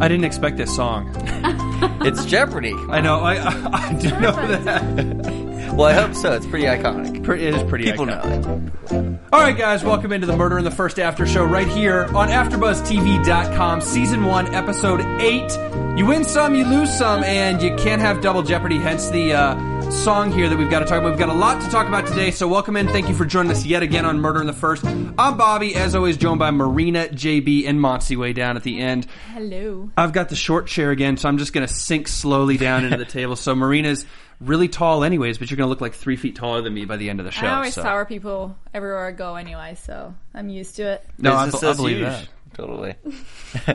I didn't expect this song. It's Jeopardy. I know. I I, I do know that. Well, I hope so. It's pretty iconic. Pre- It is pretty. People iconic. know it. All right, guys, welcome into the Murder in the First After Show right here on AfterBuzzTV.com, Season One, Episode Eight. You win some, you lose some, and you can't have double jeopardy. Hence the uh, song here that we've got to talk about. We've got a lot to talk about today, so welcome in. Thank you for joining us yet again on Murder in the First. I'm Bobby, as always, joined by Marina, JB, and Monty way down at the end. Hello. I've got the short chair again, so I'm just going to sink slowly down into the table. So Marina's really tall, anyways, but you're going to look like three feet taller than me by the end of the show. I always so. sour people everywhere I go anyway, so I'm used to it. No, I, Business I as believe usual. that. Totally.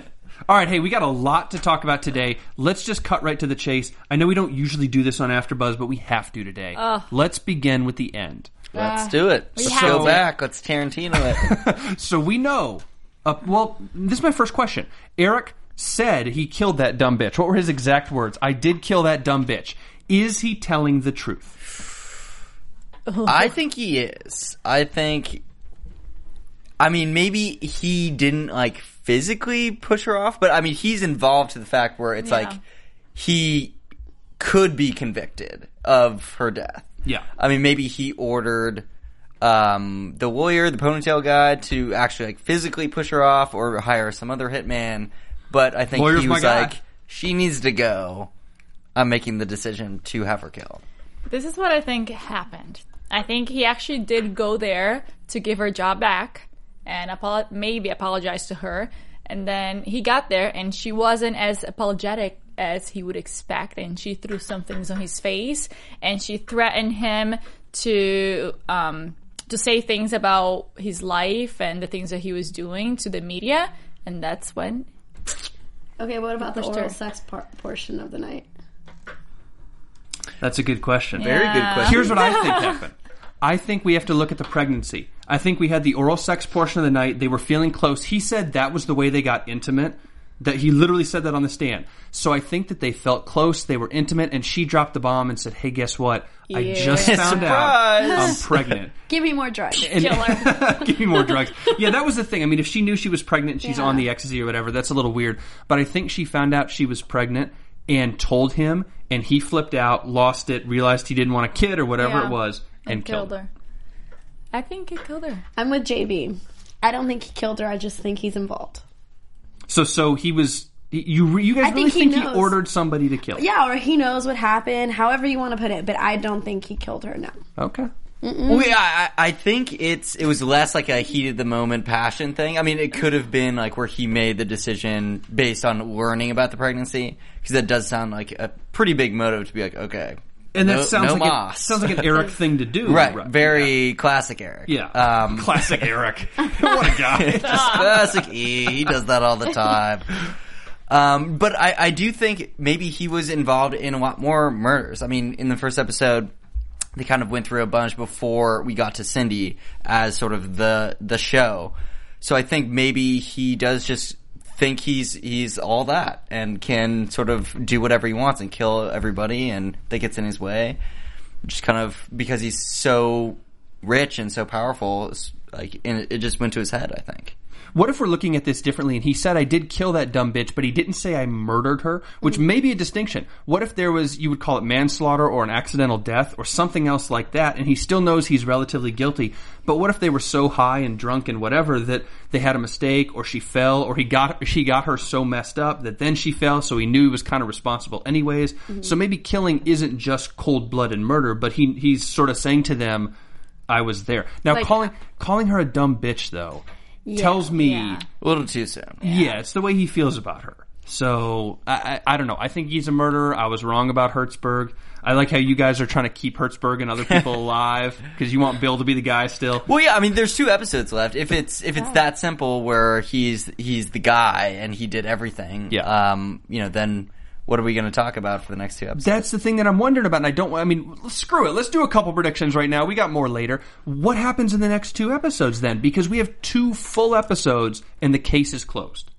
All right, hey, we got a lot to talk about today. Let's just cut right to the chase. I know we don't usually do this on AfterBuzz, but we have to today. Let's begin with the end. Let's do it. we Let's have go to. back. Let's Tarantino it. So we know. Uh, well, this is my first question. Eric said he killed that dumb bitch. What were his exact words? I did kill that dumb bitch. Is he telling the truth? I think he is. I think. I mean, maybe he didn't like physically push her off, but I mean, he's involved to the fact where it's Yeah. like he could be convicted of her death. Yeah. I mean, maybe he ordered um, the lawyer, the ponytail guy, to actually like physically push her off or hire some other hitman. But I think Lawyer's he was like, she needs to go. I'm making the decision to have her killed. This is what I think happened. I think he actually did go there to give her job back and apolo- maybe apologize to her. And then he got there and she wasn't as apologetic as he would expect. And she threw some things on his face and she threatened him to, um, to say things about his life and the things that he was doing to the media. And that's when Okay, what about the Pushed oral her. sex par- portion of the night? That's a good question. Very good question. Here's what I think happened. I think we have to look at the pregnancy. I think we had the oral sex portion of the night. They were feeling close. He said that was the way they got intimate. That he literally said that on the stand. So I think that they felt close, they were intimate, and she dropped the bomb and said, "Hey, guess what? I Yeah. just found out I'm pregnant. Give me more drugs. killer. Give me more drugs." Yeah, that was the thing. I mean, if she knew she was pregnant, and she's Yeah. on the ecstasy or whatever. That's a little weird. But I think she found out she was pregnant and told him, and he flipped out, lost it, realized he didn't want a kid or whatever Yeah. it was, and, killed her. her. I think he killed her. I'm with JB. I don't think he killed her. I just think he's involved. So, so he was. You you guys I really think he think he, ordered somebody to kill? Her. Yeah, or he knows what happened. However you want to put it, but I don't think he killed her. No. Okay. Well, yeah, I, I think it's it was less like a heat of the moment passion thing. I mean, it could have been like where he made the decision based on learning about the pregnancy, because that does sound like a pretty big motive to be like, okay, And that no, sounds no like it sounds like an Eric thing to do. right, very classic Eric. Yeah. um, Classic Eric. what a guy. just classic E. He does that all the time. Um, but I, I do think maybe he was involved in a lot more murders. I mean, in the first episode, they kind of went through a bunch before we got to Cindy as sort of the the show. So I think maybe he does just think he's he's all that and can sort of do whatever he wants and kill everybody and that gets in his way. Just kind of because he's so rich and so powerful, like it just went to his head. I think. What if we're looking at this differently and he said I did kill that dumb bitch, but he didn't say I murdered her, which mm-hmm. may be a distinction. What if there was, you would call it manslaughter or an accidental death or something else like that, and he still knows he's relatively guilty, but what if they were so high and drunk and whatever that they had a mistake or she fell or he got, she got her so messed up that then she fell so he knew he was kind of responsible anyways. Mm-hmm. So maybe killing isn't just cold blooded murder, but he, he's sort of saying to them, I was there. Now Like- calling calling her a dumb bitch though tells me Yeah. A little too soon. yeah. it's the way he feels about her. So I, I I don't know. I think he's a murderer. I was wrong about Hertzberg. I like how you guys are trying to keep Hertzberg and other people alive because you want Bill to be the guy still. Well, yeah, I mean, there's two episodes left. If it's if it's that simple, where he's he's the guy and he did everything, Yeah. um, you know, then what are we going to talk about for the next two episodes? That's the thing that I'm wondering about, and I don't. I mean, screw it. Let's do a couple predictions right now. We got more later. What happens in the next two episodes then? Because we have two full episodes, and the case is closed.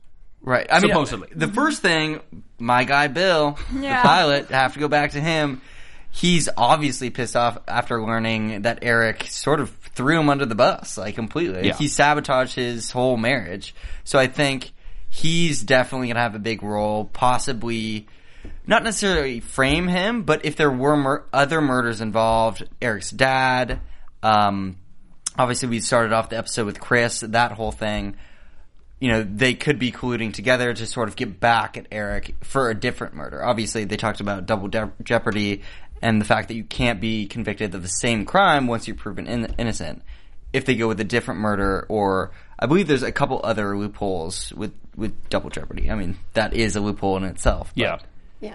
Right. I mean, Supposedly. the first thing, my guy Bill, Yeah. the pilot, have to go back to him. He's obviously pissed off after learning that Eric sort of threw him under the bus, like completely. Yeah. He sabotaged his whole marriage. So I think he's definitely going to have a big role, possibly not necessarily frame him, but if there were mur- other murders involved, Eric's dad, um, obviously we started off the episode with Chris, that whole thing you know, they could be colluding together to sort of get back at Eric for a different murder. Obviously, they talked about double de- jeopardy and the fact that you can't be convicted of the same crime once you're proven in- innocent. If they go with a different murder, or I believe there's a couple other loopholes with with double jeopardy. I mean, that is a loophole in itself. but- Yeah. Yeah.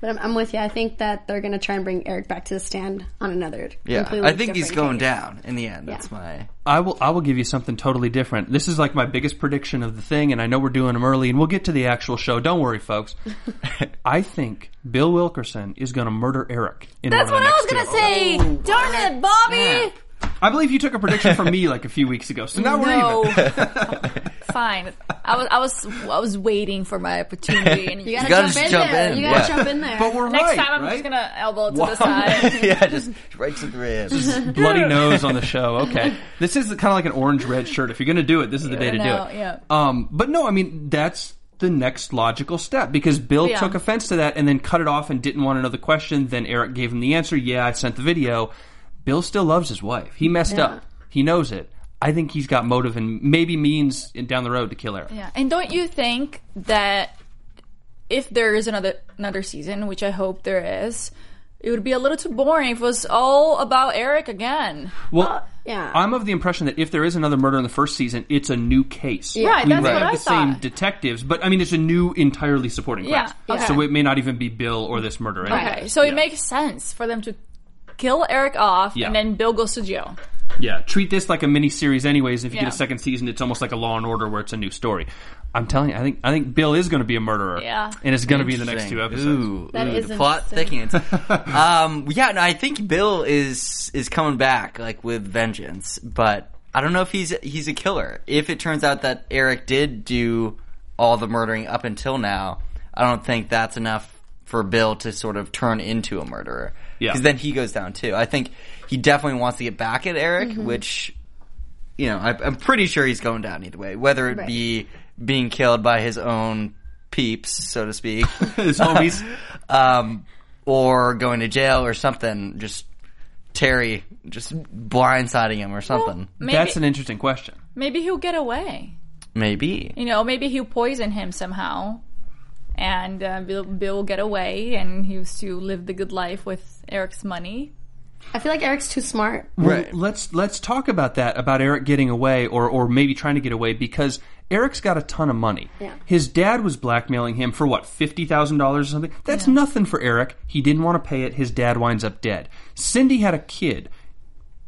But I'm, I'm with you. I think that they're going to try and bring Eric back to the stand on another. yeah. I think he's going case. down in the end. That's Yeah. my. I will. I will give you something totally different. This is like my biggest prediction of the thing, and I know we're doing them early, and we'll get to the actual show. Don't worry, folks. I think Bill Wilkerson is going to murder Eric. In That's one what of I the was gonna two episodes. say. Oh, Darn it, Bobby. I believe you took a prediction from me like a few weeks ago, so now we're even. Fine. I was I was I was waiting for my opportunity, and You gotta, gotta jump, just in jump there. in, You gotta yeah. jump in there. But we're next right, time I'm right? just gonna elbow to Wow. the side. yeah, just right to the ribs. bloody nose on the show. Okay, this is kind of like an orange red shirt. If you're going to do it, this is the day to No, do it. yeah. Um, but no, I mean that's the next logical step because Bill Yeah. took offense to that and then cut it off and didn't want another question. Then Eric gave him the answer. Yeah, I sent the video. Bill still loves his wife. He messed Yeah. up. He knows it. I think he's got motive and maybe means down the road to kill Eric. Yeah, and don't you think that if there is another another season, which I hope there is, it would be a little too boring if it was all about Eric again. Well, uh, yeah. I'm of the impression that if there is another murder in the first season, it's a new case. Yeah. Right, we that's would what have I the same detectives, but I mean, it's a new entirely supporting Yeah, cast. okay. So it may not even be Bill or this murder. Anyway. Okay, so Yeah. it makes sense for them to kill Eric off, Yeah. and then Bill goes to jail. Yeah, treat this like a mini series, anyways. If you Yeah. get a second season, it's almost like a Law and Order where it's a new story. I'm telling you, I think I think Bill is going to be a murderer. Yeah. and it's going to be in the next two episodes. Ooh, That ooh, is the plot interesting. thickens. um, yeah, no, I think Bill is is coming back like with vengeance, but I don't know if he's he's a killer. If it turns out that Eric did do all the murdering up until now, I don't think that's enough for Bill to sort of turn into a murderer. Yeah. because then he goes down too. I think he definitely wants to get back at Eric, Mm-hmm. which you know I, I'm pretty sure he's going down either way, whether it Right. be being killed by his own peeps, so to speak. His homies. um, or going to jail or something. Just Terry just blindsiding him or something. Maybe, That's an interesting question. maybe he'll get away. Maybe. You know, maybe he'll poison him somehow, and uh, Bill, Bill will get away, and he was to live the good life with Eric's money. I feel like Eric's too smart. Well, Right. let's let's talk about that about Eric getting away or or maybe trying to get away because Eric's got a ton of money. Yeah. His dad was blackmailing him for what fifty thousand dollars or something. That's nothing for Eric. He didn't want to pay it. His dad winds up dead. Cindy had a kid.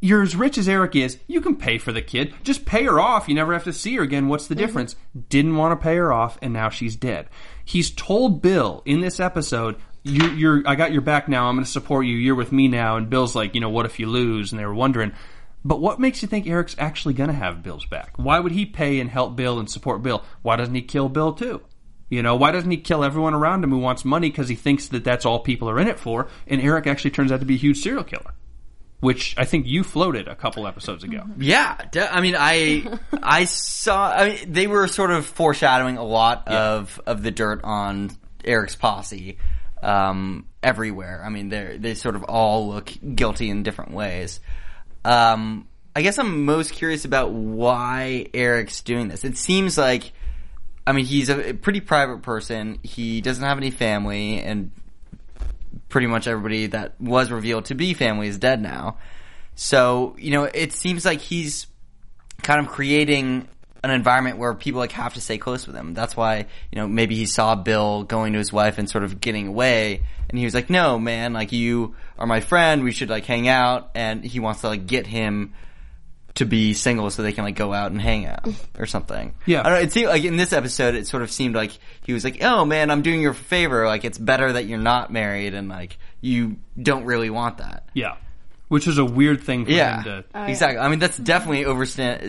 You're as rich as Eric is. You can pay for the kid. Just pay her off. You never have to see her again. What's the difference? Didn't want to pay her off, and now she's dead. He's told Bill in this episode, you, "You're, I got your back now. I'm going to support you. You're with me now." And Bill's like, "You know, what if you lose?" And they were wondering. But what makes you think Eric's actually going to have Bill's back? Why would he pay and help Bill and support Bill? Why doesn't he kill Bill too? You know, why doesn't he kill everyone around him who wants money because he thinks that that's all people are in it for? And Eric actually turns out to be a huge serial killer which I think you floated a couple episodes ago. Yeah, I mean, I I saw. I mean, they were sort of foreshadowing a lot of of the dirt on Eric's posse um, everywhere. I mean, they they sort of all look guilty in different ways. Um, I guess I'm most curious about why Eric's doing this. It seems like, I mean, he's a pretty private person. He doesn't have any family, and pretty much everybody that was revealed to be family is dead now. So you know, it seems like he's kind of creating an environment where people like have to stay close with him. That's why you know maybe he saw Bill going to his wife and sort of getting away, and he was like, "No, man, like you are my friend. We should like hang out." And he wants to like get him to be single so they can like go out and hang out or something. Yeah. I don't know. It seemed like in this episode, it sort of seemed like he was like, "Oh man, I'm doing you a favor. Like it's better that you're not married and like you don't really want that." Yeah. Which is a weird thing for Yeah, him to Oh, exactly. I mean, that's definitely overstand.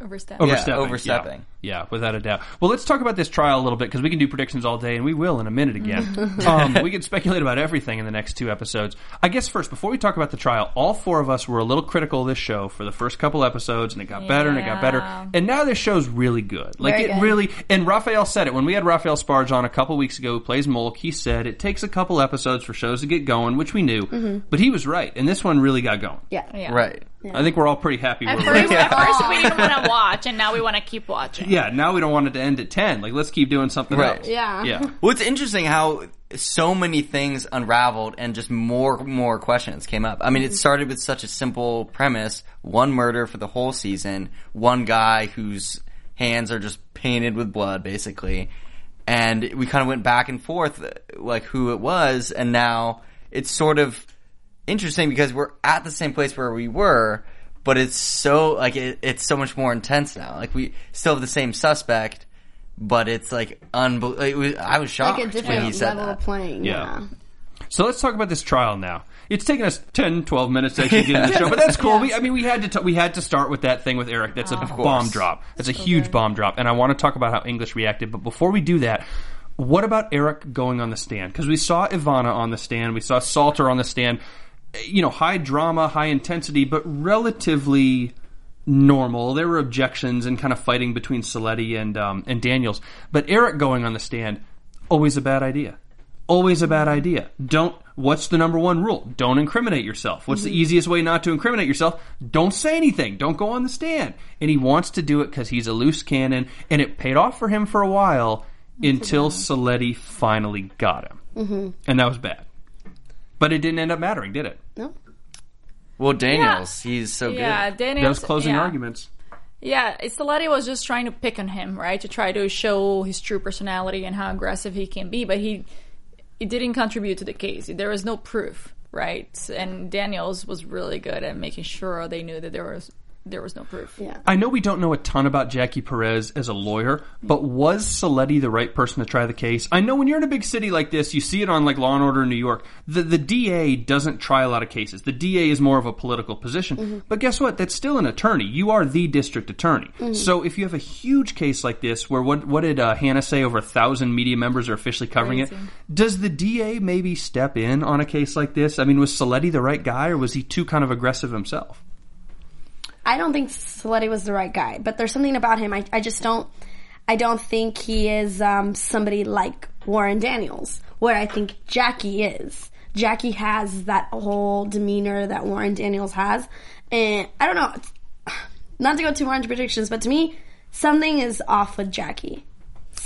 Overstep. overstepping. overstepping. Yeah. Yeah, without a doubt. Well, let's talk about this trial a little bit because we can do predictions all day, and we will in a minute again. um, we can speculate about everything in the next two episodes. I guess first, before we talk about the trial, all four of us were a little critical of this show for the first couple episodes, and it got better and it got better, and now this show's really good. Like Very it good. really. And Raphael said it when we had Raphael Sbarge on a couple weeks ago, who plays Molk. He said it takes a couple episodes for shows to get going, which we knew, but he was right, and this one really got going. Yeah. Yeah. Right. I think we're all pretty happy. At with first, it. at first we didn't want to watch, and now we want to keep watching. Yeah, now we don't want it to end at ten. Like, let's keep doing something Right. else. Yeah. Yeah. Well, it's interesting how so many things unraveled and just more more questions came up. I mean, it mm-hmm. started with such a simple premise: one murder for the whole season, one guy whose hands are just painted with blood, basically, and we kind of went back and forth, like who it was, and now it's sort of interesting because we're at the same place where we were, but it's so like it, it's so much more intense now. Like we still have the same suspect, but it's like unbelievable. I was shocked Like a when he said level that. of playing. Yeah. Yeah. So let's talk about this trial now. It's taken us 10, 12 minutes to actually get in the show, but that's cool. We, I mean, we had to t- we had to start with that thing with Eric. That's a bomb drop. That's a huge bomb drop, and I want to talk about how English reacted. But before we do that, what about Eric going on the stand? Because we saw Ivana on the stand, we saw Salter on the stand. You know, high drama, high intensity, but relatively normal. There were objections and kind of fighting between Saletti and um, and Daniels, but Eric going on the stand, always a bad idea. Always a bad idea. Don't. What's the number one rule? Don't incriminate yourself. What's the easiest way not to incriminate yourself? Don't say anything. Don't go on the stand. And he wants to do it because he's a loose cannon, and it paid off for him for a while until Saletti finally got him, mm-hmm. and that was bad. But it didn't end up mattering, did it? No. Well, Daniels, he's so good. Yeah, good. Daniels. Those closing yeah. arguments. Yeah, Saletti was just trying to pick on him, right? To try to show his true personality and how aggressive he can be, but he it didn't contribute to the case. There was no proof, right? And Daniels was really good at making sure they knew that there was there was no proof. Yeah. I know we don't know a ton about Jackie Perez as a lawyer, but was Saletti the right person to try the case? I know when you're in a big city like this, you see it on like Law and Order in New York. The the DA doesn't try a lot of cases. The DA is more of a political position. But guess what? That's still an attorney. You are the district attorney. So if you have a huge case like this, where what what did uh, Hannah say? Over a thousand media members are officially covering Crazy. it. Does the DA maybe step in on a case like this? I mean, was Saletti the right guy, or was he too kind of aggressive himself? I don't think Saletti was the right guy, but there's something about him. I, I just don't. I don't think he is um, somebody like Warren Daniels, where I think Jackie is. Jackie has that whole demeanor that Warren Daniels has, and I don't know. Not to go too much into predictions, but to me, something is off with Jackie.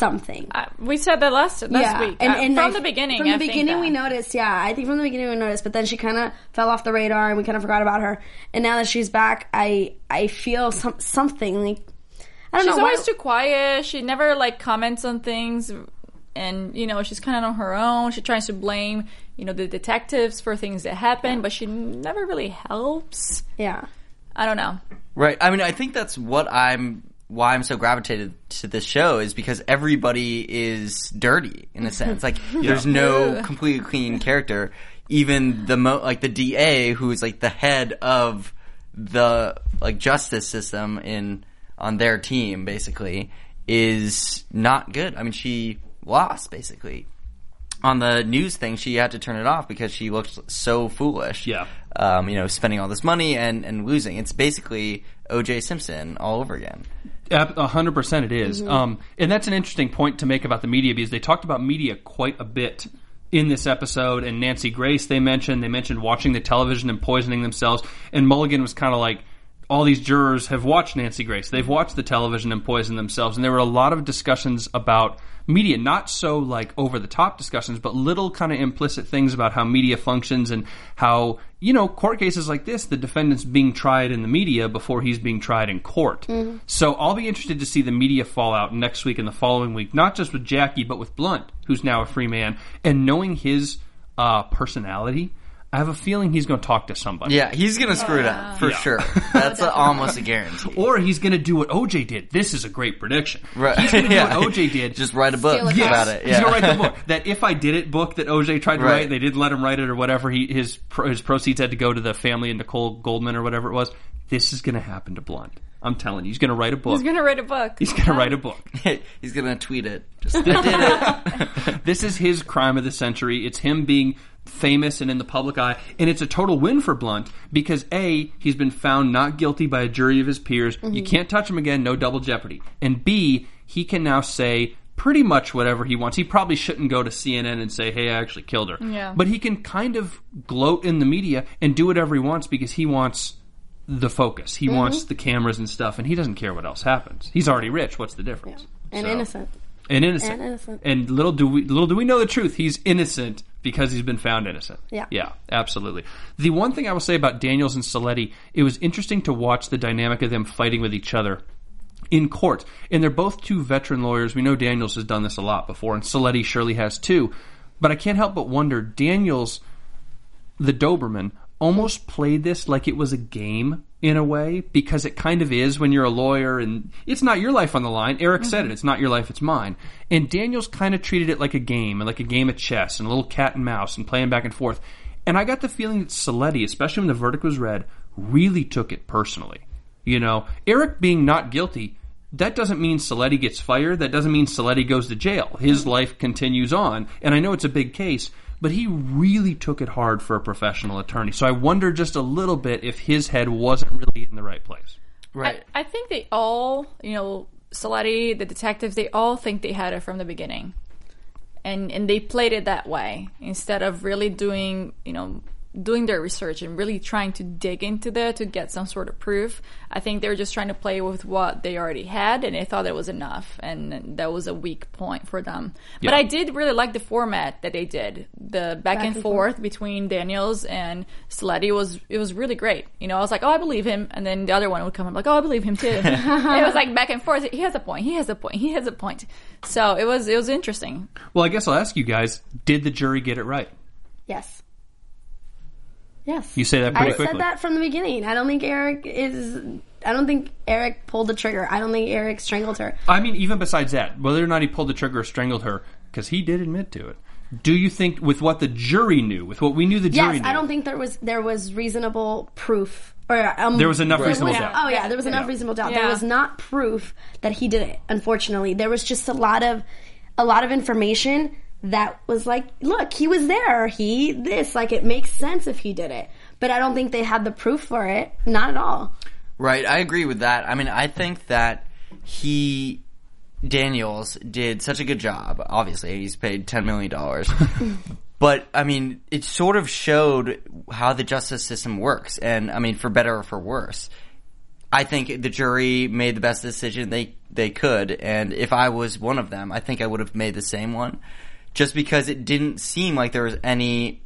Something. Uh, we said that last last week. And, Uh, and from I- the beginning, From the think beginning, that. we noticed. Yeah, I think from the beginning we noticed, but then she kind of fell off the radar, and we kind of forgot about her. And now that she's back, I I feel some something like I don't She's know. She's always why- too quiet. She never like comments on things, and you know she's kind of on her own. She tries to blame you know the detectives for things that happen, but she never really helps. yeah. I don't know. Right. I mean, I think that's what I'm why I'm so gravitated to this show is because everybody is dirty in a sense. Like there's no completely clean character. Even the mo like the DA who is like the head of the like justice system in on their team basically is not good. I mean, she lost basically. On the news thing, she had to turn it off because she looked so foolish Yeah. um, you know, spending all this money and, and losing. It's basically O.J. Simpson all over again. Hundred percent, it is. Um, and that's an interesting point to make about the media because they talked about media quite a bit in this episode. And Nancy Grace, they mentioned, they mentioned watching the television and poisoning themselves. And Mulligan was kind of like, all these jurors have watched Nancy Grace. They've watched the television and poisoned themselves. And there were a lot of discussions about media, not so like over the top discussions, but little kind of implicit things about how media functions and how, you know, court cases like this, the defendant's being tried in the media before he's being tried in court. So I'll be interested to see the media fallout next week and the following week, not just with Jackie, but with Blunt, who's now a free man, and knowing his uh, personality. I have a feeling he's going to talk to somebody. Yeah, he's gonna screw it up for Yeah. sure. That's a, almost a guarantee. Or he's going to do what OJ did. This is a great prediction. Right. He's going to do Yeah. what OJ did. Just write a book Steal a Yes. about it. He's Yeah. gonna write the book. That if I did it book that OJ tried to Right. write, they didn't let him write it or whatever. He his pro- his proceeds had to go to the family of Nicole Goldman or whatever it was. This is gonna happen to Blunt. I'm telling you, he's gonna write a book. He's gonna write a book. He's gonna write a book. he's gonna tweet it. Just I did it. this is his crime of the century. It's him being famous and in the public eye, and it's a total win for Blunt because a he's been found not guilty by a jury of his peers. You mm-hmm. can't touch him again. No double jeopardy. And b he can now say pretty much whatever he wants. He probably shouldn't go to CNN and say, "Hey, I actually killed her." Yeah. But he can kind of gloat in the media and do whatever he wants because he wants the focus. He wants mm-hmm. the cameras and stuff, and he doesn't care what else happens. He's already rich. What's the difference? and So- innocent. and innocent. And innocent. And little do we little do we know the truth. He's innocent because he's been found innocent. Yeah. Yeah, absolutely. The one thing I will say about Daniels and Saletti, it was interesting to watch the dynamic of them fighting with each other in court. And they're both two veteran lawyers. We know Daniels has done this a lot before, and Saletti surely has too. But I can't help but wonder, Daniels the Doberman almost played this like it was a game in a way because it kind of is when you're a lawyer and it's not your life on the line. Eric mm-hmm. said it, it's not your life, it's mine. And Daniels kind of treated it like a game and like a game of chess and a little cat and mouse and playing back and forth. And I got the feeling that Saletti, especially when the verdict was read, really took it personally. You know, Eric being not guilty, that doesn't mean Saletti gets fired. That doesn't mean Saletti goes to jail. His mm-hmm. life continues on. And I know it's a big case, but he really took it hard for a professional attorney. So I wonder just a little bit if his head wasn't really in the right place. Right. I, I think they all, you know, Saletti, the detectives, they all think they had it from the beginning. And and they played it that way instead of really doing, you know, doing their research and really trying to dig into there to get some sort of proof. I think they were just trying to play with what they already had and they thought that was enough and that was a weak point for them. But I did really like the format that they did. The back, and, and forth between Daniels and Saletti was it was really great. You know, I was like, oh, I believe him, and then the other one would come up like, oh, I believe him too. it was like back and forth. He has a point. He has a point. He has a point. So it was it was interesting. Well, I guess I'll ask you guys did the jury get it right? Yes. Yes. You say that pretty I quickly. said that from the beginning. I don't think Eric is. I don't think Eric pulled the trigger. I don't think Eric strangled her. I mean, even besides that, whether or not he pulled the trigger or strangled her, because he did admit to it. Do you think, with what the jury knew, with what we knew the jury Yes, knew, I don't think there was there was reasonable proof. Or um, There was enough there reasonable was- doubt. Oh yeah, there was enough reasonable doubt. There was not proof that he did it. Unfortunately, there was just a lot of a lot of information that was like, look, he was there. He this like it makes sense if he did it. But I don't think they had the proof for it. Not at all. Right, I agree with that. I mean, I think that he Daniels did such a good job. Obviously, he's paid ten million dollars. but I mean, it sort of showed how the justice system works, and I mean, for better or for worse. I think the jury made the best decision they they could, and if I was one of them, I think I would have made the same one, just because it didn't seem like there was any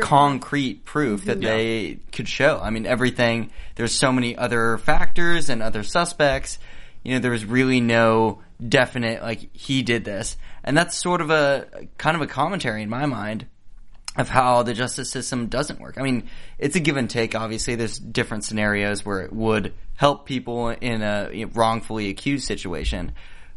concrete proof that they could show. I mean, everything. There's so many other factors and other suspects. You know, there was really no definite like he did this, and that's sort of a kind of a commentary in my mind of how the justice system doesn't work. I mean, it's a give and take. Obviously, there's different scenarios where it would help people in a you know, wrongfully accused situation.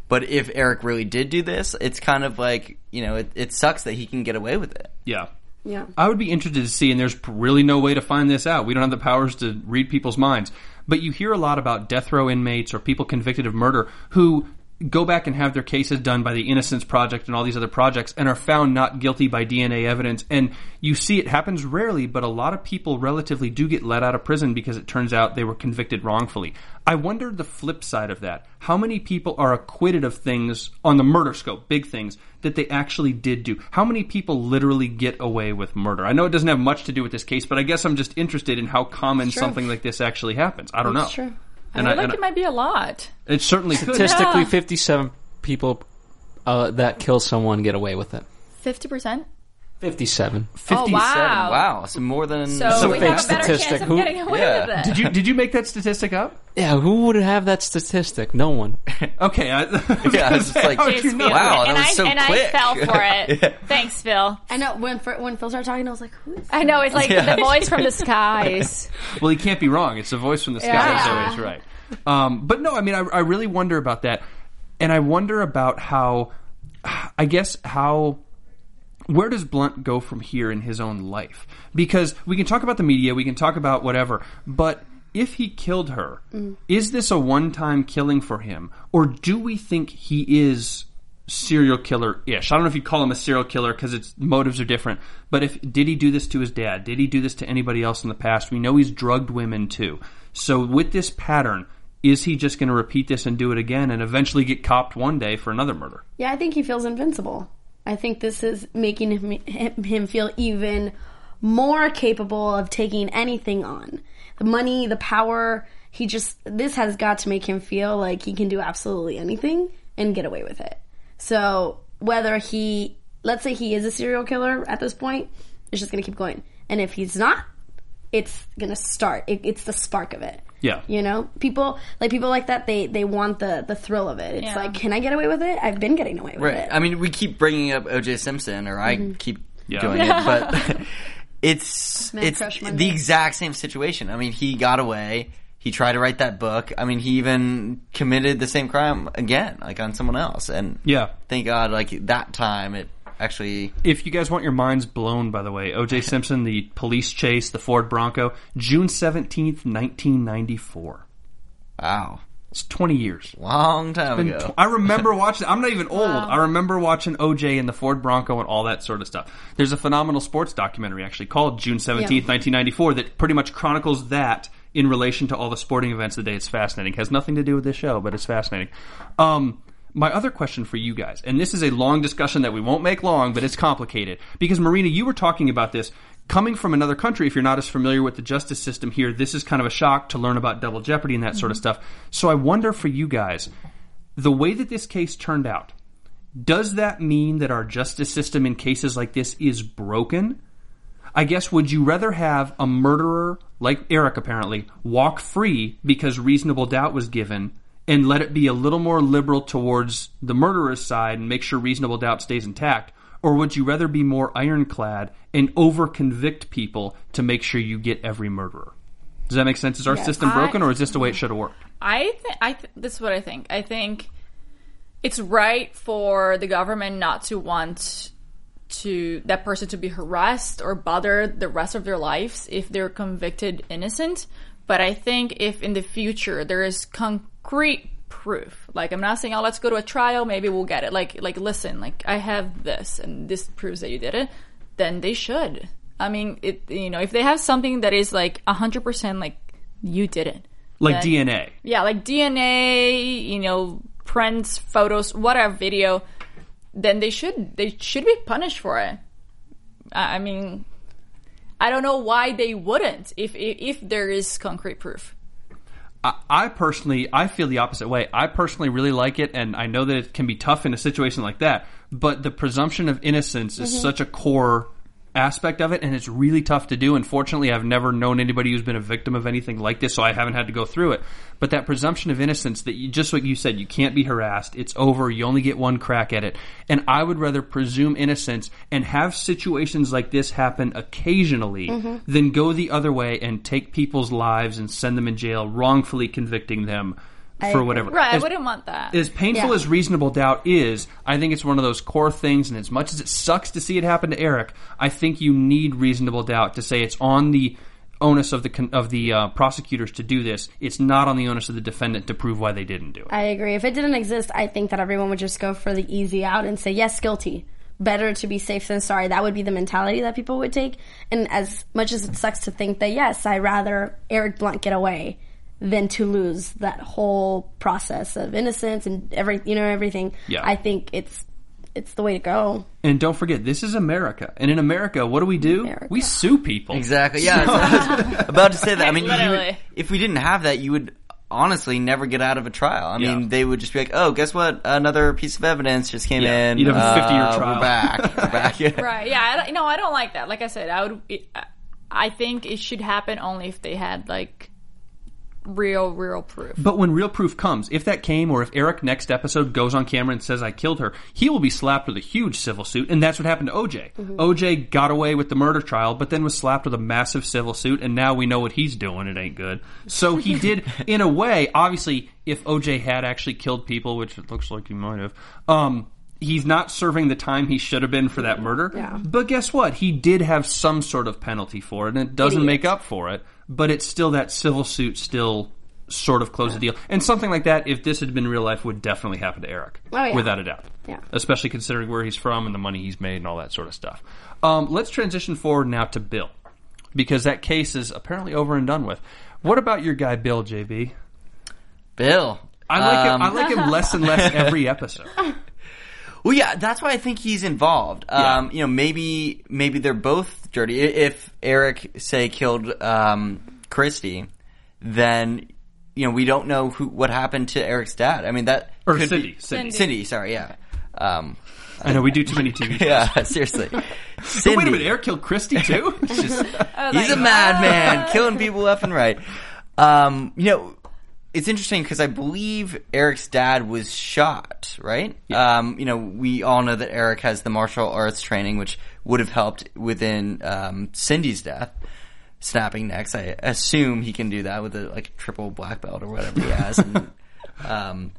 But if Eric really did do this, it's kind of like you know, it, it sucks that he can get away with it. Yeah. Yeah. I would be interested to see, and there's really no way to find this out. We don't have the powers to read people's minds. But you hear a lot about death row inmates or people convicted of murder who go back and have their cases done by the Innocence Project and all these other projects and are found not guilty by DNA evidence. And you see it happens rarely, but a lot of people relatively do get let out of prison because it turns out they were convicted wrongfully. I wonder the flip side of that. How many people are acquitted of things on the murder scope, big things, that they actually did do? How many people literally get away with murder? I know it doesn't have much to do with this case, but I guess I'm just interested in how common something like this actually happens. I don't That's know. true. I And feel I- like and it might be a lot. It certainly could. Statistically, Yeah. 57 people uh, that kill someone get away with it. Fifty percent. 57. Oh wow! Wow, so more than So Some we fake have a better statistic. chance of Who- getting away Yeah. with it. Did you did you make that statistic up? Yeah, who would have that statistic? No one. Okay, I, Yeah, it's like- how would Jeez, you know? Phil. Wow, that and was I, so and quick. I fell for it. Yeah. Thanks, Phil. I know when Fir- when Phil started talking, I was like, "Who is?" I know it's like Yeah. the voice from the skies. Well, he can't be wrong. It's a voice from the sky. Yeah. So he's right. Um, but no, I mean, I, I really wonder about that, and I wonder about how, I guess how. Where does Blunt go from here in his own life? Because we can talk about the media, we can talk about whatever, but if he killed her, mm. is this a one-time killing for him, or do we think he is serial killer ish. I don't know if you'd call him a serial killer because its motives are different. But if did he do this to his dad? Did he do this to anybody else in the past? We know he's drugged women too. So with this pattern, is he just going to repeat this and do it again and eventually get copped one day for another murder? Yeah, I think he feels invincible. I think this is making him, him feel even more capable of taking anything on. The money, the power, he just this has got to make him feel like he can do absolutely anything and get away with it. So, whether he let's say he is a serial killer at this point, it's just going to keep going. And if he's not, it's going to start. It, it's the spark of it. Yeah. You know, people like people like that. They they want the the thrill of it. It's Yeah. like, can I get away with it? I've been getting away with Right. it. I mean, we keep bringing up O.J. Simpson, or I Mm-hmm. keep Yeah. doing it, but it's Man it's the exact same situation. I mean, he got away. He tried to write that book. I mean, he even committed the same crime again, like on someone else. And Yeah. thank God, like that time, it actually. If you guys want your minds blown, by the way, O.J. Simpson, the police chase, the Ford Bronco, June 17th, 1994. Wow, It's 20 years. long time ago. tw- I remember watching. I'm not even old. I remember watching OJ and the Ford Bronco and all that sort of stuff. There's a phenomenal sports documentary actually called June 17th, Yeah. 1994 that pretty much chronicles that in relation to all the sporting events of the day. It's fascinating. Has nothing to do with this show, but it's fascinating. Um, my other question for you guys, and this is a long discussion that we won't make long, but it's complicated because Marina, you were talking about this. Coming from another country, if you're not as familiar with the justice system here, this is kind of a shock to learn about double jeopardy and that sort of mm-hmm. stuff. So I wonder for you guys, the way that this case turned out, does that mean that our justice system in cases like this is broken? I guess would you rather have a murderer like Eric apparently walk free because reasonable doubt was given and let it be a little more liberal towards the murderer's side and make sure reasonable doubt stays intact? Or would you rather be more ironclad and over convict people to make sure you get every murderer? Does that make sense? Is our system I- broken or is this the way it should have worked? I think I th- this is what I think. I think it's right for the government not to want to that person to be harassed or bothered the rest of their lives if they're convicted innocent. But I think if in the future there is concrete proof, like I'm not saying, oh, let's go to a trial, maybe we'll get it. Like, like listen, like I have this and this proves that you did it, then they should. I mean, it you know if they have something that is like hundred percent like you did it, Like then- DNA. yeah, like DNA, you know, prints, photos, whatever, video, then they should they should be punished for it. I I mean, I don't know why they wouldn't if if, if there is concrete proof. I, I personally, I feel the opposite way. I personally really like it, and I know that it can be tough in a situation like that. But the presumption of innocence is mm-hmm. such a core aspect of it, and it's really tough to do. Unfortunately, I've never known anybody who's been a victim of anything like this, so I haven't had to go through it. But that presumption of innocence, that you, just like you said, you can't be harassed. It's over. You only get one crack at it. And I would rather presume innocence and have situations like this happen occasionally mm-hmm. than go the other way and take people's lives and send them in jail, wrongfully convicting them for whatever. Right, I wouldn't want that. as painful Yeah. as reasonable doubt is, I think it's one of those core things. And as much as it sucks to see it happen to Eric, I think you need reasonable doubt to say it's on the onus of the of the uh, prosecutors to do this. It's not on the onus of the defendant to prove why they didn't do it. I agree. If it didn't exist, I think that everyone would just go for the easy out and say yes, guilty. Better to be safe than sorry. That would be the mentality that people would take. And as much as it sucks to think that yes, I'd rather Eric Blunt get away than to lose that whole process of innocence and every you know everything. Yeah. I think it's it's the way to go. And don't forget, this is America. And in America, what do we do? America. We sue people. Exactly. Yeah, I about to say that. I mean, you would, if we didn't have that, you would honestly never get out of a trial. I Yeah. mean, they would just be like, "Oh, guess what? Another piece of evidence just came Yeah. in. You'd have a 50-year Uh, trial." We're back. We're back." Yeah. Right. Yeah. I don't, no, I don't like that. Like I said, I would. I think it should happen only if they had like real, real proof. But when real proof comes, if that came, or if Eric next episode goes on camera and says I killed her, he will be slapped with a huge civil suit, and that's what happened to OJ. OJ got away with the murder trial, but then was slapped with a massive civil suit, and now we know what he's doing. It ain't good. So he did, in a way, obviously, if OJ had actually killed people, which it looks like he might have, um, he's not serving the time he should have been for that murder. Yeah. But guess what? He did have some sort of penalty for it, and it doesn't Idiot. make up for it. But it's still that civil suit still sort of closed the deal. And something like that, if this had been real life, would definitely happen to Eric, Oh, yeah. without a doubt. Yeah. Especially considering where he's from and the money he's made and all that sort of stuff. Um, let's transition forward now to Bill, because that case is apparently over and done with. What about your guy Bill, JB? Bill. I like Um, him. I like him less and less every episode. Well, yeah, that's why I think he's involved. Um, you know, maybe maybe they're both dirty. If Eric say killed um, Christy, then you know we don't know who what happened to Eric's dad. I mean that Or could Cindy, be, Cindy. Cindy. Sorry, yeah. Um, I know we do too many TV shows. yeah, seriously. But Cindy. wait a minute, Eric killed Christy too. It's just- He's a madman, killing people left and right. Um, you know, it's interesting because I believe Eric's dad was shot, right? Um, you know, we all know that Eric has the martial arts training, which would have helped within um, Cindy's death. Snapping necks. I assume he can do that with a like triple black belt or whatever he has. And, um,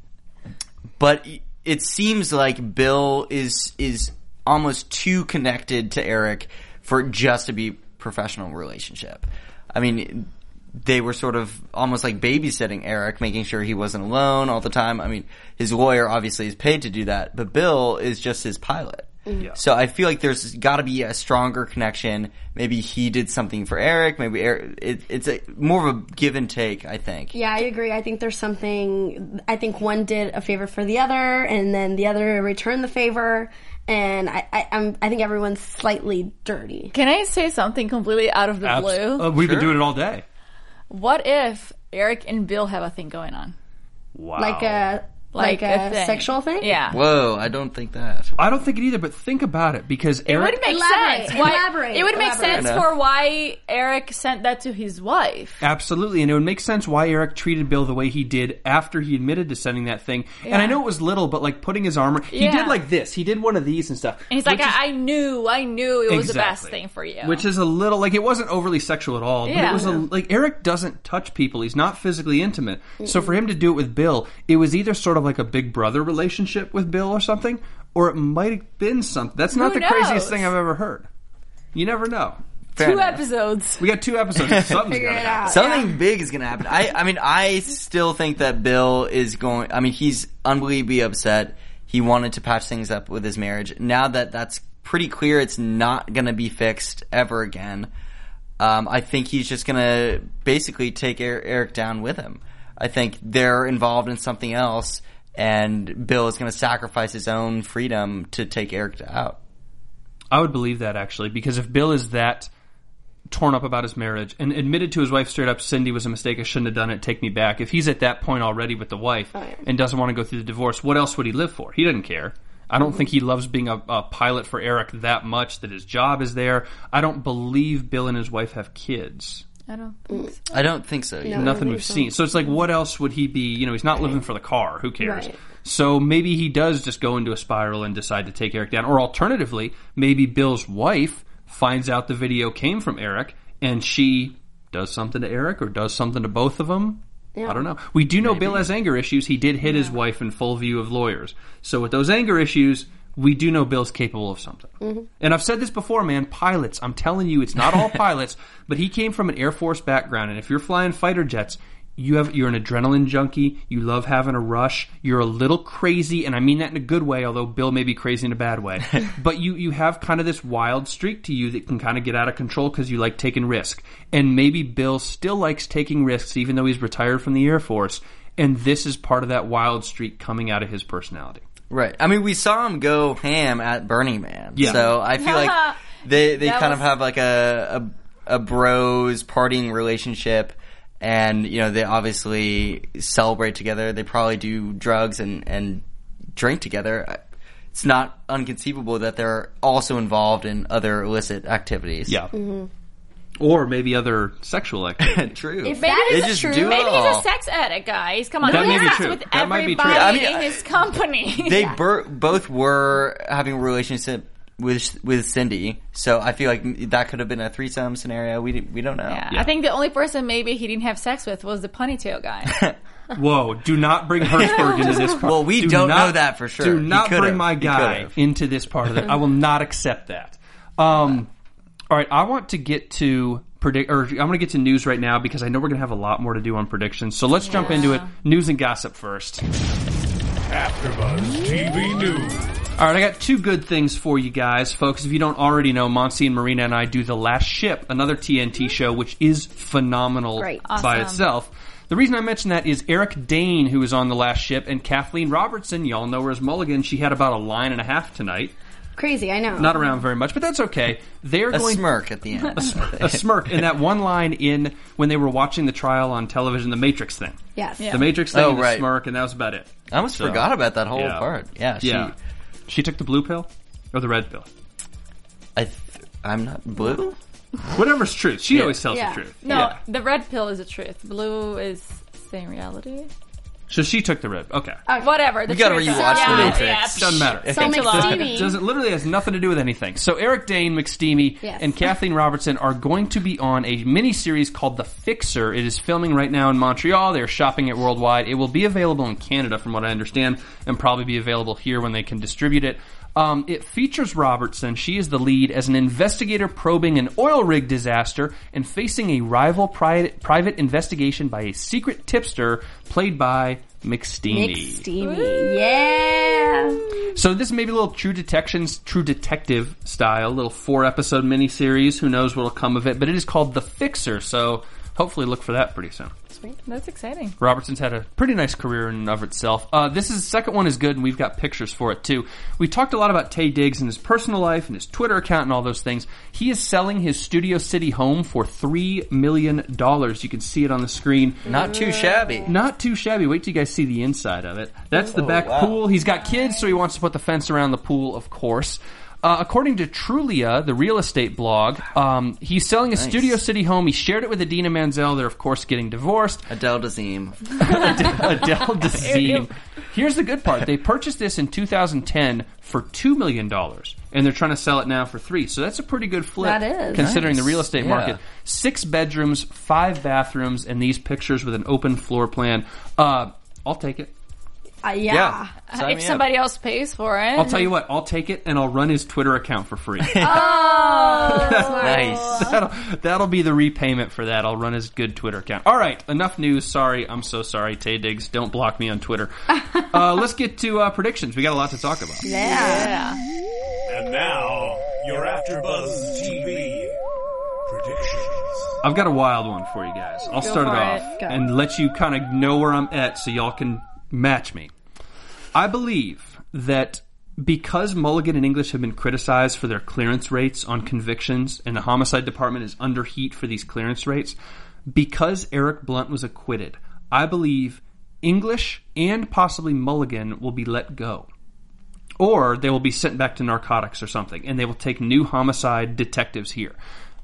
but it seems like Bill is is almost too connected to Eric for it just to be professional relationship. I mean, they were sort of almost like babysitting Eric, making sure he wasn't alone all the time. I mean, his lawyer obviously is paid to do that, but Bill is just his pilot. So I feel like there's got to be a stronger connection. Maybe he did something for Eric. Maybe Eric, it, it's a more of a give and take. I think. Yeah, I agree. I think there's something. I think one did a favor for the other, and then the other returned the favor. And I, I, I'm, I think everyone's slightly dirty. Can I say something completely out of the Abs- blue? uh, we've been doing it all day. What if Eric and Bill have a thing going on? Wow. Like a, like, a, thing. sexual thing. Yeah. Whoa, I don't think that. I don't think it either, but think about it because It Eric. would make Elaborate, sense. Why, elaborate, it would make elaborate. sense for why Eric sent that to his wife. Absolutely, and it would make sense why Eric treated Bill the way he did after he admitted to sending that thing. And I know it was little, but like putting his armor, he Yeah. did like this. He did one of these and stuff. And he's like, is- I, I knew, I knew it was the best thing for you. Which is a little like it wasn't overly sexual at all, but it was a, like Eric doesn't touch people. He's not physically intimate. So for him to do it with Bill, it was either sort of like a big brother relationship with Bill or something, or it might have been something. That's not Who the craziest thing I've ever heard. You never know. Fair two enough. episodes. We got two episodes. Something's Figure gotta happen. out. Something big is going to happen. I, I mean, I still think that Bill is going. I mean, he's unbelievably upset. He wanted to patch things up with his marriage. Now that that's pretty clear, it's not going to be fixed ever again. Um, I think he's just going to basically take Er- Eric down with him. I think they're involved in something else, and Bill is going to sacrifice his own freedom to take Eric out. I would believe that actually, because if Bill is that torn up about his marriage and admitted to his wife straight up, Cindy was a mistake, I shouldn't have done it, take me back. If he's at that point already with the wife oh, yeah. and doesn't want to go through the divorce, what else would he live for? He doesn't care. I don't think he loves being a, a pilot for Eric that much that his job is there. I don't believe Bill and his wife have kids. I don't think mm. so. I don't think so. No. Nothing we've so. seen. So it's like, what else would he be? You know, he's not living for the car. Who cares? Right. So maybe he does just go into a spiral and decide to take Eric down. Or alternatively, maybe Bill's wife finds out the video came from Eric and she does something to Eric or does something to both of them. I don't know. We do know Bill has anger issues. He did hit his wife in full view of lawyers. So with those anger issues, we do know Bill's capable of something. Mm-hmm. And I've said this before, man. Pilots, I'm telling you, it's not all pilots, but he came from an Air Force background, and if you're flying fighter jets, you have you're an adrenaline junkie. You love having a rush. You're a little crazy, and I mean that in a good way. Although Bill may be crazy in a bad way, but you you have kind of this wild streak to you that can kind of get out of control because you like taking risk. And maybe Bill still likes taking risks, even though he's retired from the Air Force. And this is part of that wild streak coming out of his personality. Right. I mean, we saw him go ham at Burning Man. Yeah. So I feel like they they That kind of have like a, a a bros partying relationship, and you know they obviously celebrate together. They probably do drugs and and drink together. It's not unconceivable that they're also involved in other illicit activities. Yeah. Mm-hmm. Or maybe other sexual activity. True. If Maybe that They is just true, do it Maybe he's a sex addict, guys. Come on, That he may be has true. with That might be true. everybody I mean, in his company. they bur- both were having a relationship with with Cindy, so I feel like that could have been a threesome scenario. We we don't know. yeah, Yeah. I think the only person maybe he didn't have sex with was the ponytail guy. Whoa, do not bring Hertzberg into this part. Well, we Do don't not- know that for sure. Do He not could've. bring my He guy could've. into this part of it. I will not accept that. Um, all right, I want to get to predict, or I'm going to get to news right now because I know we're going to have a lot more to do on predictions. So let's jump into it. News and gossip first. AfterBuzz TV News. All right, I got two good things for you guys, folks. If you don't already know, Monty and Marina and I do The Last Ship, another TNT show, which is phenomenal Great. by Awesome. itself. The reason I mention that is Eric Dane, who was on The Last Ship, and Kathleen Robertson, y'all know her as Mulligan. She had about a line and a half tonight. Crazy. I know. Not around very much, but that's okay. They're A going smirk at the end. a smirk in that one line in when they were watching the trial on television, the Matrix thing. Yes. Yeah. The Matrix thing, Oh, and the right. smirk, and that was about it. I almost So, forgot about that whole yeah. part. Yeah, she, yeah. She took the blue pill or the red pill. I th- I'm not blue. Whatever's truth. She Yeah. always tells Yeah. the truth. No, Yeah. the red pill is the truth. Blue is same reality. So she took the rib. Okay. Whatever. The You gotta truth. rewatch The Matrix. Yeah. Doesn't matter. So Okay. McSteamy. Doesn't literally has nothing to do with anything. So Eric Dane, McSteamy, Yes. and Kathleen Robertson are going to be on a mini series called The Fixer. It is filming right now in Montreal. They're shopping it worldwide. It will be available in Canada, from what I understand, and probably be available here when they can distribute it. Um, it features Robertson. She is the lead as an investigator probing an oil rig disaster and facing a rival pri- private investigation by a secret tipster played by McSteamy. Nick Steamy. Yeah. So this may be a little True Detectives, True Detective style, little four episode miniseries. Who knows what'll come of it? But it is called The Fixer, so hopefully look for that pretty soon. Sweet. That's exciting. Robertson's had a pretty nice career in and of itself. Uh, this is the second one is good, and we've got pictures for it too. We talked a lot about Taye Diggs and his personal life and his Twitter account and all those things. He is selling his Studio City home for three million dollars. You can see it on the screen. Not too shabby. Not too shabby. Wait till you guys see the inside of it. That's the Oh, back wow. pool. He's got kids, so he wants to put the fence around the pool, of course. Uh, according to Trulia, the real estate blog, um, he's selling a Nice. Studio City home. He shared it with Idina Menzel. They're, of course, getting divorced. Adele Dazeem. Adele Dazeem. Here's the good part. They purchased this in 2010 for $2 million, and they're trying to sell it now for three. So that's a pretty good flip, That is. considering the real estate Yeah. market. Six bedrooms, five bathrooms, and these pictures with an open floor plan. Uh, I'll take it. Uh, yeah. Yeah. Sign if me up. somebody else pays for it, I'll tell you what, I'll take it and I'll run his Twitter account for free. Oh, Nice. that'll, that'll be the repayment for that. I'll run his good Twitter account. All right, enough news. Sorry, I'm so sorry, Taye Diggs. Don't block me on Twitter. uh, let's get to uh, predictions. We got a lot to talk about. Yeah. yeah. And now, your AfterBuzz TV predictions. I've got a wild one for you guys. I'll start it for off it. Go. and let you kind of know where I'm at so y'all can match me. I believe that because Mulligan and English have been criticized for their clearance rates on convictions and the homicide department is under heat for these clearance rates, because Eric Blunt was acquitted, I believe English and possibly Mulligan will be let go or they will be sent back to narcotics or something, and they will take new homicide detectives here.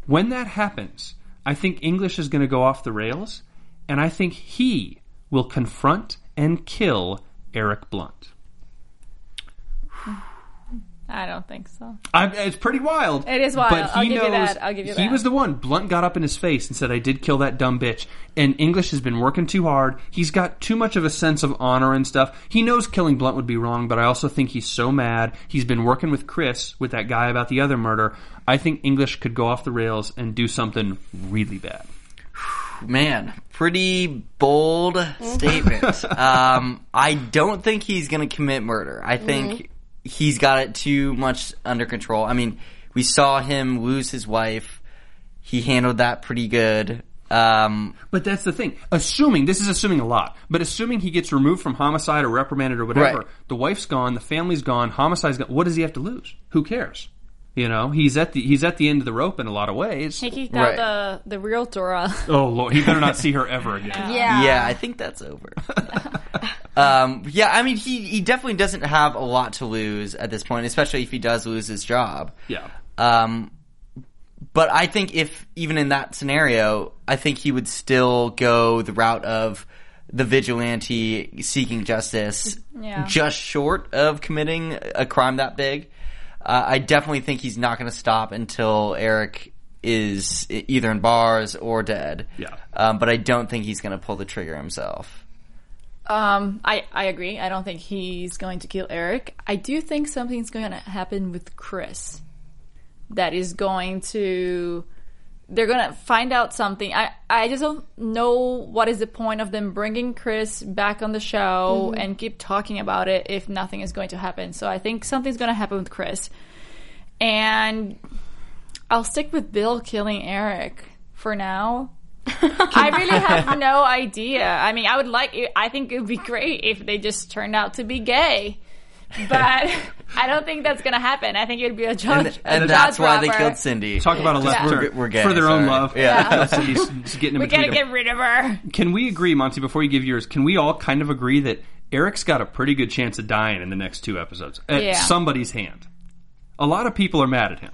When that happens, I think English is going to go off the rails, and I think he will confront and kill Eric Blunt. I don't think so. I, it's pretty wild. It is wild. But he I'll give you knows that. I'll give you he was the one. Blunt got up in his face and said, "I did kill that dumb bitch." And English has been working too hard. He's got too much of a sense of honor and stuff. He knows killing Blunt would be wrong, but I also think he's so mad. He's been working with Chris with that guy about the other murder. I think English could go off the rails and do something really bad. Man, pretty bold statement. um, I don't think he's going to commit murder. I think he's got it too much under control. I mean, we saw him lose his wife. He handled that pretty good. Um, But that's the thing. Assuming this is assuming a lot, but assuming he gets removed from homicide or reprimanded or whatever, Right. the wife's gone, the family's gone, homicide's gone. What does he have to lose? Who cares? You know, he's at the he's at the end of the rope in a lot of ways. He kicked Right. out the the realtor. uh, Oh lord, he better not see her ever again. Yeah. yeah, I think that's over. um, yeah, I mean, he, he definitely doesn't have a lot to lose at this point, especially if he does lose his job. Yeah. Um, but I think if even in that scenario, I think he would still go the route of the vigilante seeking justice, Yeah. just short of committing a crime that big. Uh, I definitely think he's not going to stop until Eric is either in bars or dead. Yeah. Um, but I don't think he's going to pull the trigger himself. Um, I I agree. I don't think he's going to kill Eric. I do think something's going to happen with Chris. That is going to. They're gonna find out something. I I just don't know what is the point of them bringing Chris back on the show mm-hmm. and keep talking about it if nothing is going to happen. So I think something's going to happen with Chris, and I'll stick with Bill killing Eric for now. I really have no idea. I mean, I would like. I think it would be great if they just turned out to be gay, but I don't think that's gonna happen. I think it would be a judge. And, a that's judge why they killed Cindy. Talk about a left We're turn we're gay, for their own love. Yeah. So he's- he's getting We gotta get rid of her. Can we agree, Monty? Before you give yours, can we all kind of agree that Eric's got a pretty good chance of dying in the next two episodes at Yeah. somebody's hand? A lot of people are mad at him.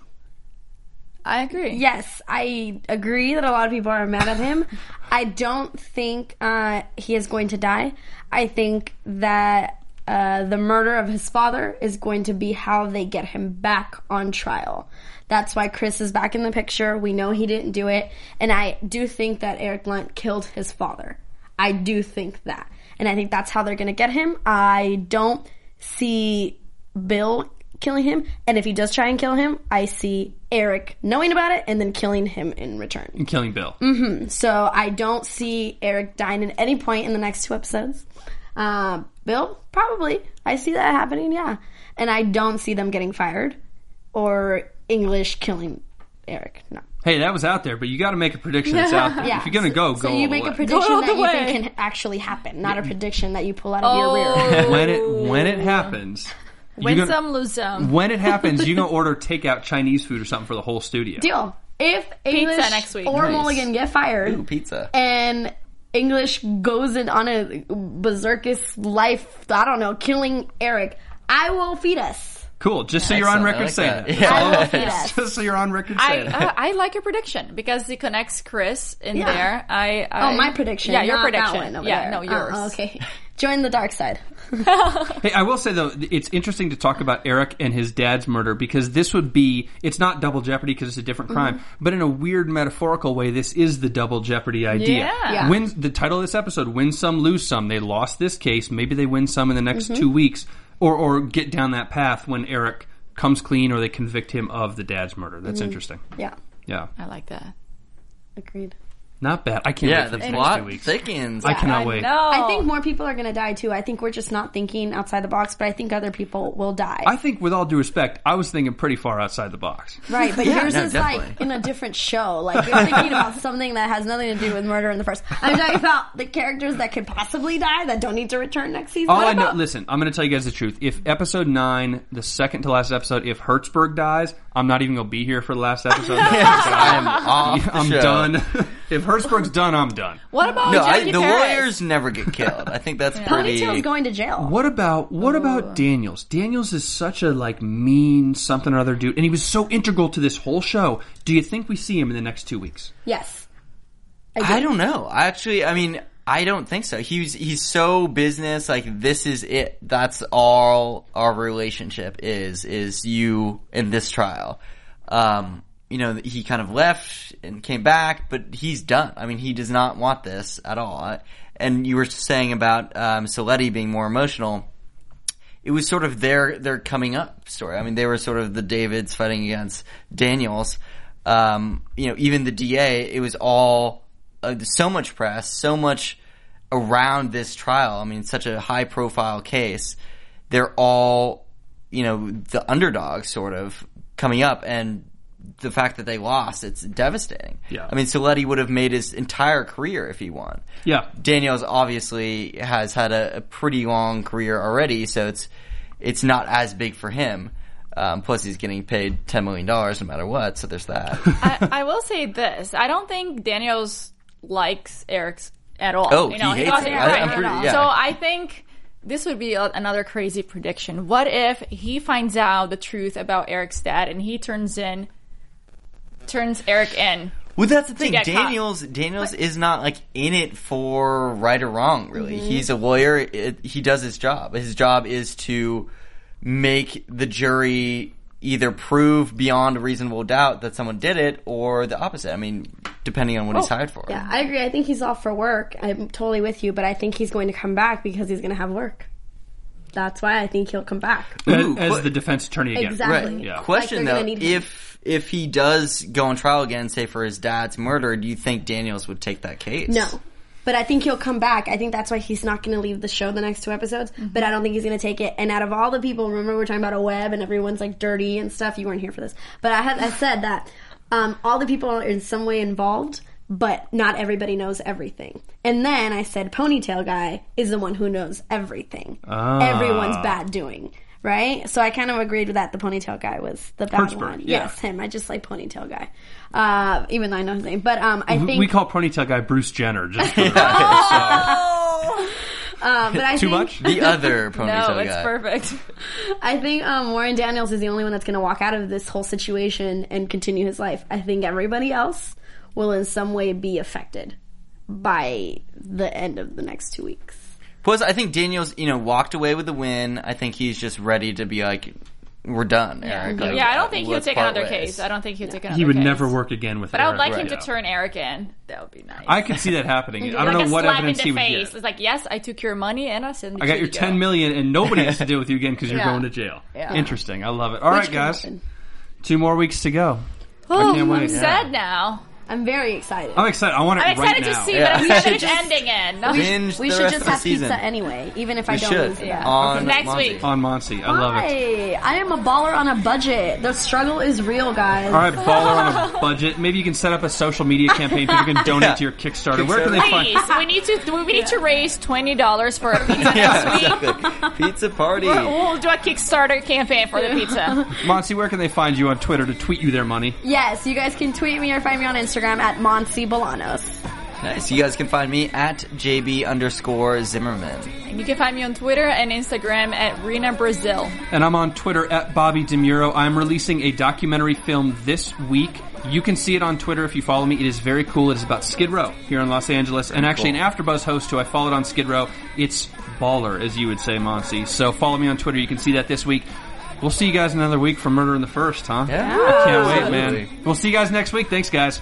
I agree. Yes, I agree that a lot of people are mad at him. I don't think uh, he is going to die. I think that uh, the murder of his father is going to be how they get him back on trial. That's why Chris is back in the picture. We know he didn't do it. And I do think that Eric Blunt killed his father. I do think that. And I think that's how they're going to get him. I don't see Bill killing him. And if he does try and kill him, I see Eric knowing about it and then killing him in return. and Killing Bill. So I don't see Eric dying at any point in the next two episodes. Uh, Bill, probably. I see that happening, yeah. And I don't see them getting fired or English killing Eric. No. Hey, that was out there, but you got to make a prediction that's out there. Yeah. If you're gonna go, So go. you all make the a prediction that the you think can actually happen, not a prediction that you pull out of your Oh. rear. when it when it happens. you Win gonna- some, lose some. When it happens, you gonna order takeout Chinese food or something for the whole studio. Deal. If English next week. or Nice. Mulligan get fired, Ooh, pizza. and English goes in on a berserkist life, I don't know, killing Eric, I will feed us. Cool. Just so you're on record like saying that. that. Yeah. I will feed us. Just so you're on record I saying that. uh, I like your prediction because it connects Chris in Yeah. there. I, I Oh, my prediction. Yeah, your not prediction. That one over yeah, there. no, yours. Uh, okay. Join the dark side. Hey, I will say though, it's interesting to talk about Eric and his dad's murder because this would be, it's not double jeopardy because it's a different crime, but in a weird metaphorical way, this is the double jeopardy idea. Yeah. Yeah. Win, the title of this episode, win some, lose some. They lost this case. Maybe they win some in the next two weeks or, or get down that path when Eric comes clean or they convict him of the dad's murder. That's mm-hmm. interesting. Yeah. Yeah. I like that. Agreed. Not bad. I can't Yeah, wait for the these next two plot weeks. thickens. I cannot I wait. know. I think more people are going to die too. I think we're just not thinking outside the box, but I think other people will die. I think, with all due respect, I was thinking pretty far outside the box. Right, but Yeah, yours no, is definitely. like in a different show. Like you're thinking about something that has nothing to do with murder in the first. I'm talking about the characters that could possibly die that don't need to return next season. All What I know, about- listen, I'm going to tell you guys the truth. If episode nine, the second to last episode, if Hertzberg dies, I'm not even going to be here for the last episode. I'm off the I'm show. done. If Hertzberg's done, I'm done. What about No, I, Jackie the Perez? lawyers never get killed. I think that's pretty. Ponytail's going to jail. What about what about Daniels? Daniels is such a like mean something or other dude, and he was so integral to this whole show. Do you think we see him in the next two weeks? Yes. I don't know. I actually, I mean, I don't think so. He's he's so business like this is it. That's all our relationship is is you in this trial. Um, you know, he kind of left and came back, but he's done. I mean, he does not want this at all. And you were saying about um, being more emotional. It was sort of their their coming up story. I mean, they were sort of the Davids fighting against Daniels. Um, you know, even the DA. It was all uh, so much press, so much around this trial. I mean, such a high profile case. They're all, you know, the underdogs sort of coming up and the fact that they lost, it's devastating. Yeah. I mean, Saletti would have made his entire career if he won. Yeah. Daniels obviously has had a, a pretty long career already, so it's it's not as big for him. Um, plus, he's getting paid ten million dollars no matter what, so there's that. I, I will say this: I don't think Daniels likes Eric's at all. Oh, you know, he hates doesn't- it. I- right. I'm pretty- yeah. So I think this would be a, another crazy prediction. What if he finds out the truth about Eric's dad and he turns in, turns Eric in? Well, that's the thing. get caught. Daniels Daniels is not like in it for right or wrong. Really, Mm-hmm. he's a lawyer. It, he does his job. His job is to make the jury either prove beyond a reasonable doubt that someone did it, or the opposite. I mean, depending on what he's hired for. Yeah, I agree. I think he's off for work. I'm totally with you, but I think he's going to come back because he's going to have work. That's why I think he'll come back. Ooh, as, as the defense attorney again. Exactly. Right. Yeah. Question Like, they're though, gonna need him. if if he does go on trial again, say for his dad's murder, do you think Daniels would take that case? No. But I think he'll come back. I think that's why he's not going to leave the show the next two episodes. Mm-hmm. But I don't think he's going to take it. And out of all the people, remember we we're talking about a web and everyone's like dirty and stuff. You weren't here for this, but I had I said that um, all the people are in some way involved, but not everybody knows everything. And then I said ponytail guy is the one who knows everything. Ah. Everyone's bad doing. Right, so I kind of agreed with that. The ponytail guy was the bad Hertzberg, one. yeah. Yes, him. I just like ponytail guy, uh, even though I know his name. But um, I We- think we call ponytail guy Bruce Jenner. Just for the Uh, but I Too think, much? The other ponytail No, it's guy. perfect. I think um, Warren Daniels is the only one that's going to walk out of this whole situation and continue his life. I think everybody else will in some way be affected by the end of the next two weeks. Plus, I think Daniels, you know, walked away with the win. I think he's just ready to be like, "We're done, Eric." Like, yeah, I don't think he'll take another ways. case. I don't think he'll take another. he would case. never work again with But I would Eric. like him Right. to turn Eric in. That would be nice. I could see that happening. I don't like know a what slap evidence in he the would face. get. It's like, yes, I took your money and I sent. I got your ten million, and nobody has to deal with you again because you're Yeah. going to jail. Yeah. Interesting. I love it. All Which right, guys. happen. Two more weeks to go. Oh, can't wait. I'm sad now. I'm very excited. I'm excited. I want it I'm excited right to see, Yeah. but We I'm should excited it's ending in. Binge we the should rest just of the have season. pizza anyway, even if I We don't should lose the bet. on Next Monzy. week. On Monty. I love it. Hey, I am a baller on a budget. The struggle is real, guys. All right, baller on a budget. Maybe you can set up a social media campaign. People can donate Yeah. to your Kickstarter. Where can they find? Please, we need to we need to raise twenty dollars for a pizza Yeah, next week. exactly. Pizza party. We'll do a Kickstarter campaign for the pizza. Monty, where can they find you on Twitter to tweet you their money? Yes, you guys can tweet me or find me on Instagram at Monsi Bolanos. Nice. You guys can find me at JB underscore Zimmerman. And you can find me on Twitter and Instagram at Rena Brazil. And I'm on Twitter at Bobby DeMuro. I'm releasing a documentary film this week. You can see it on Twitter if you follow me. It is very cool. It is about Skid Row here in Los Angeles, and actually an AfterBuzz host who I followed on Skid Row. It's baller, as you would say, Monty. So follow me on Twitter. You can see that this week. We'll see you guys another week for Murder in the First, huh? Yeah. I can't wait, man. We'll see you guys next week. Thanks, guys.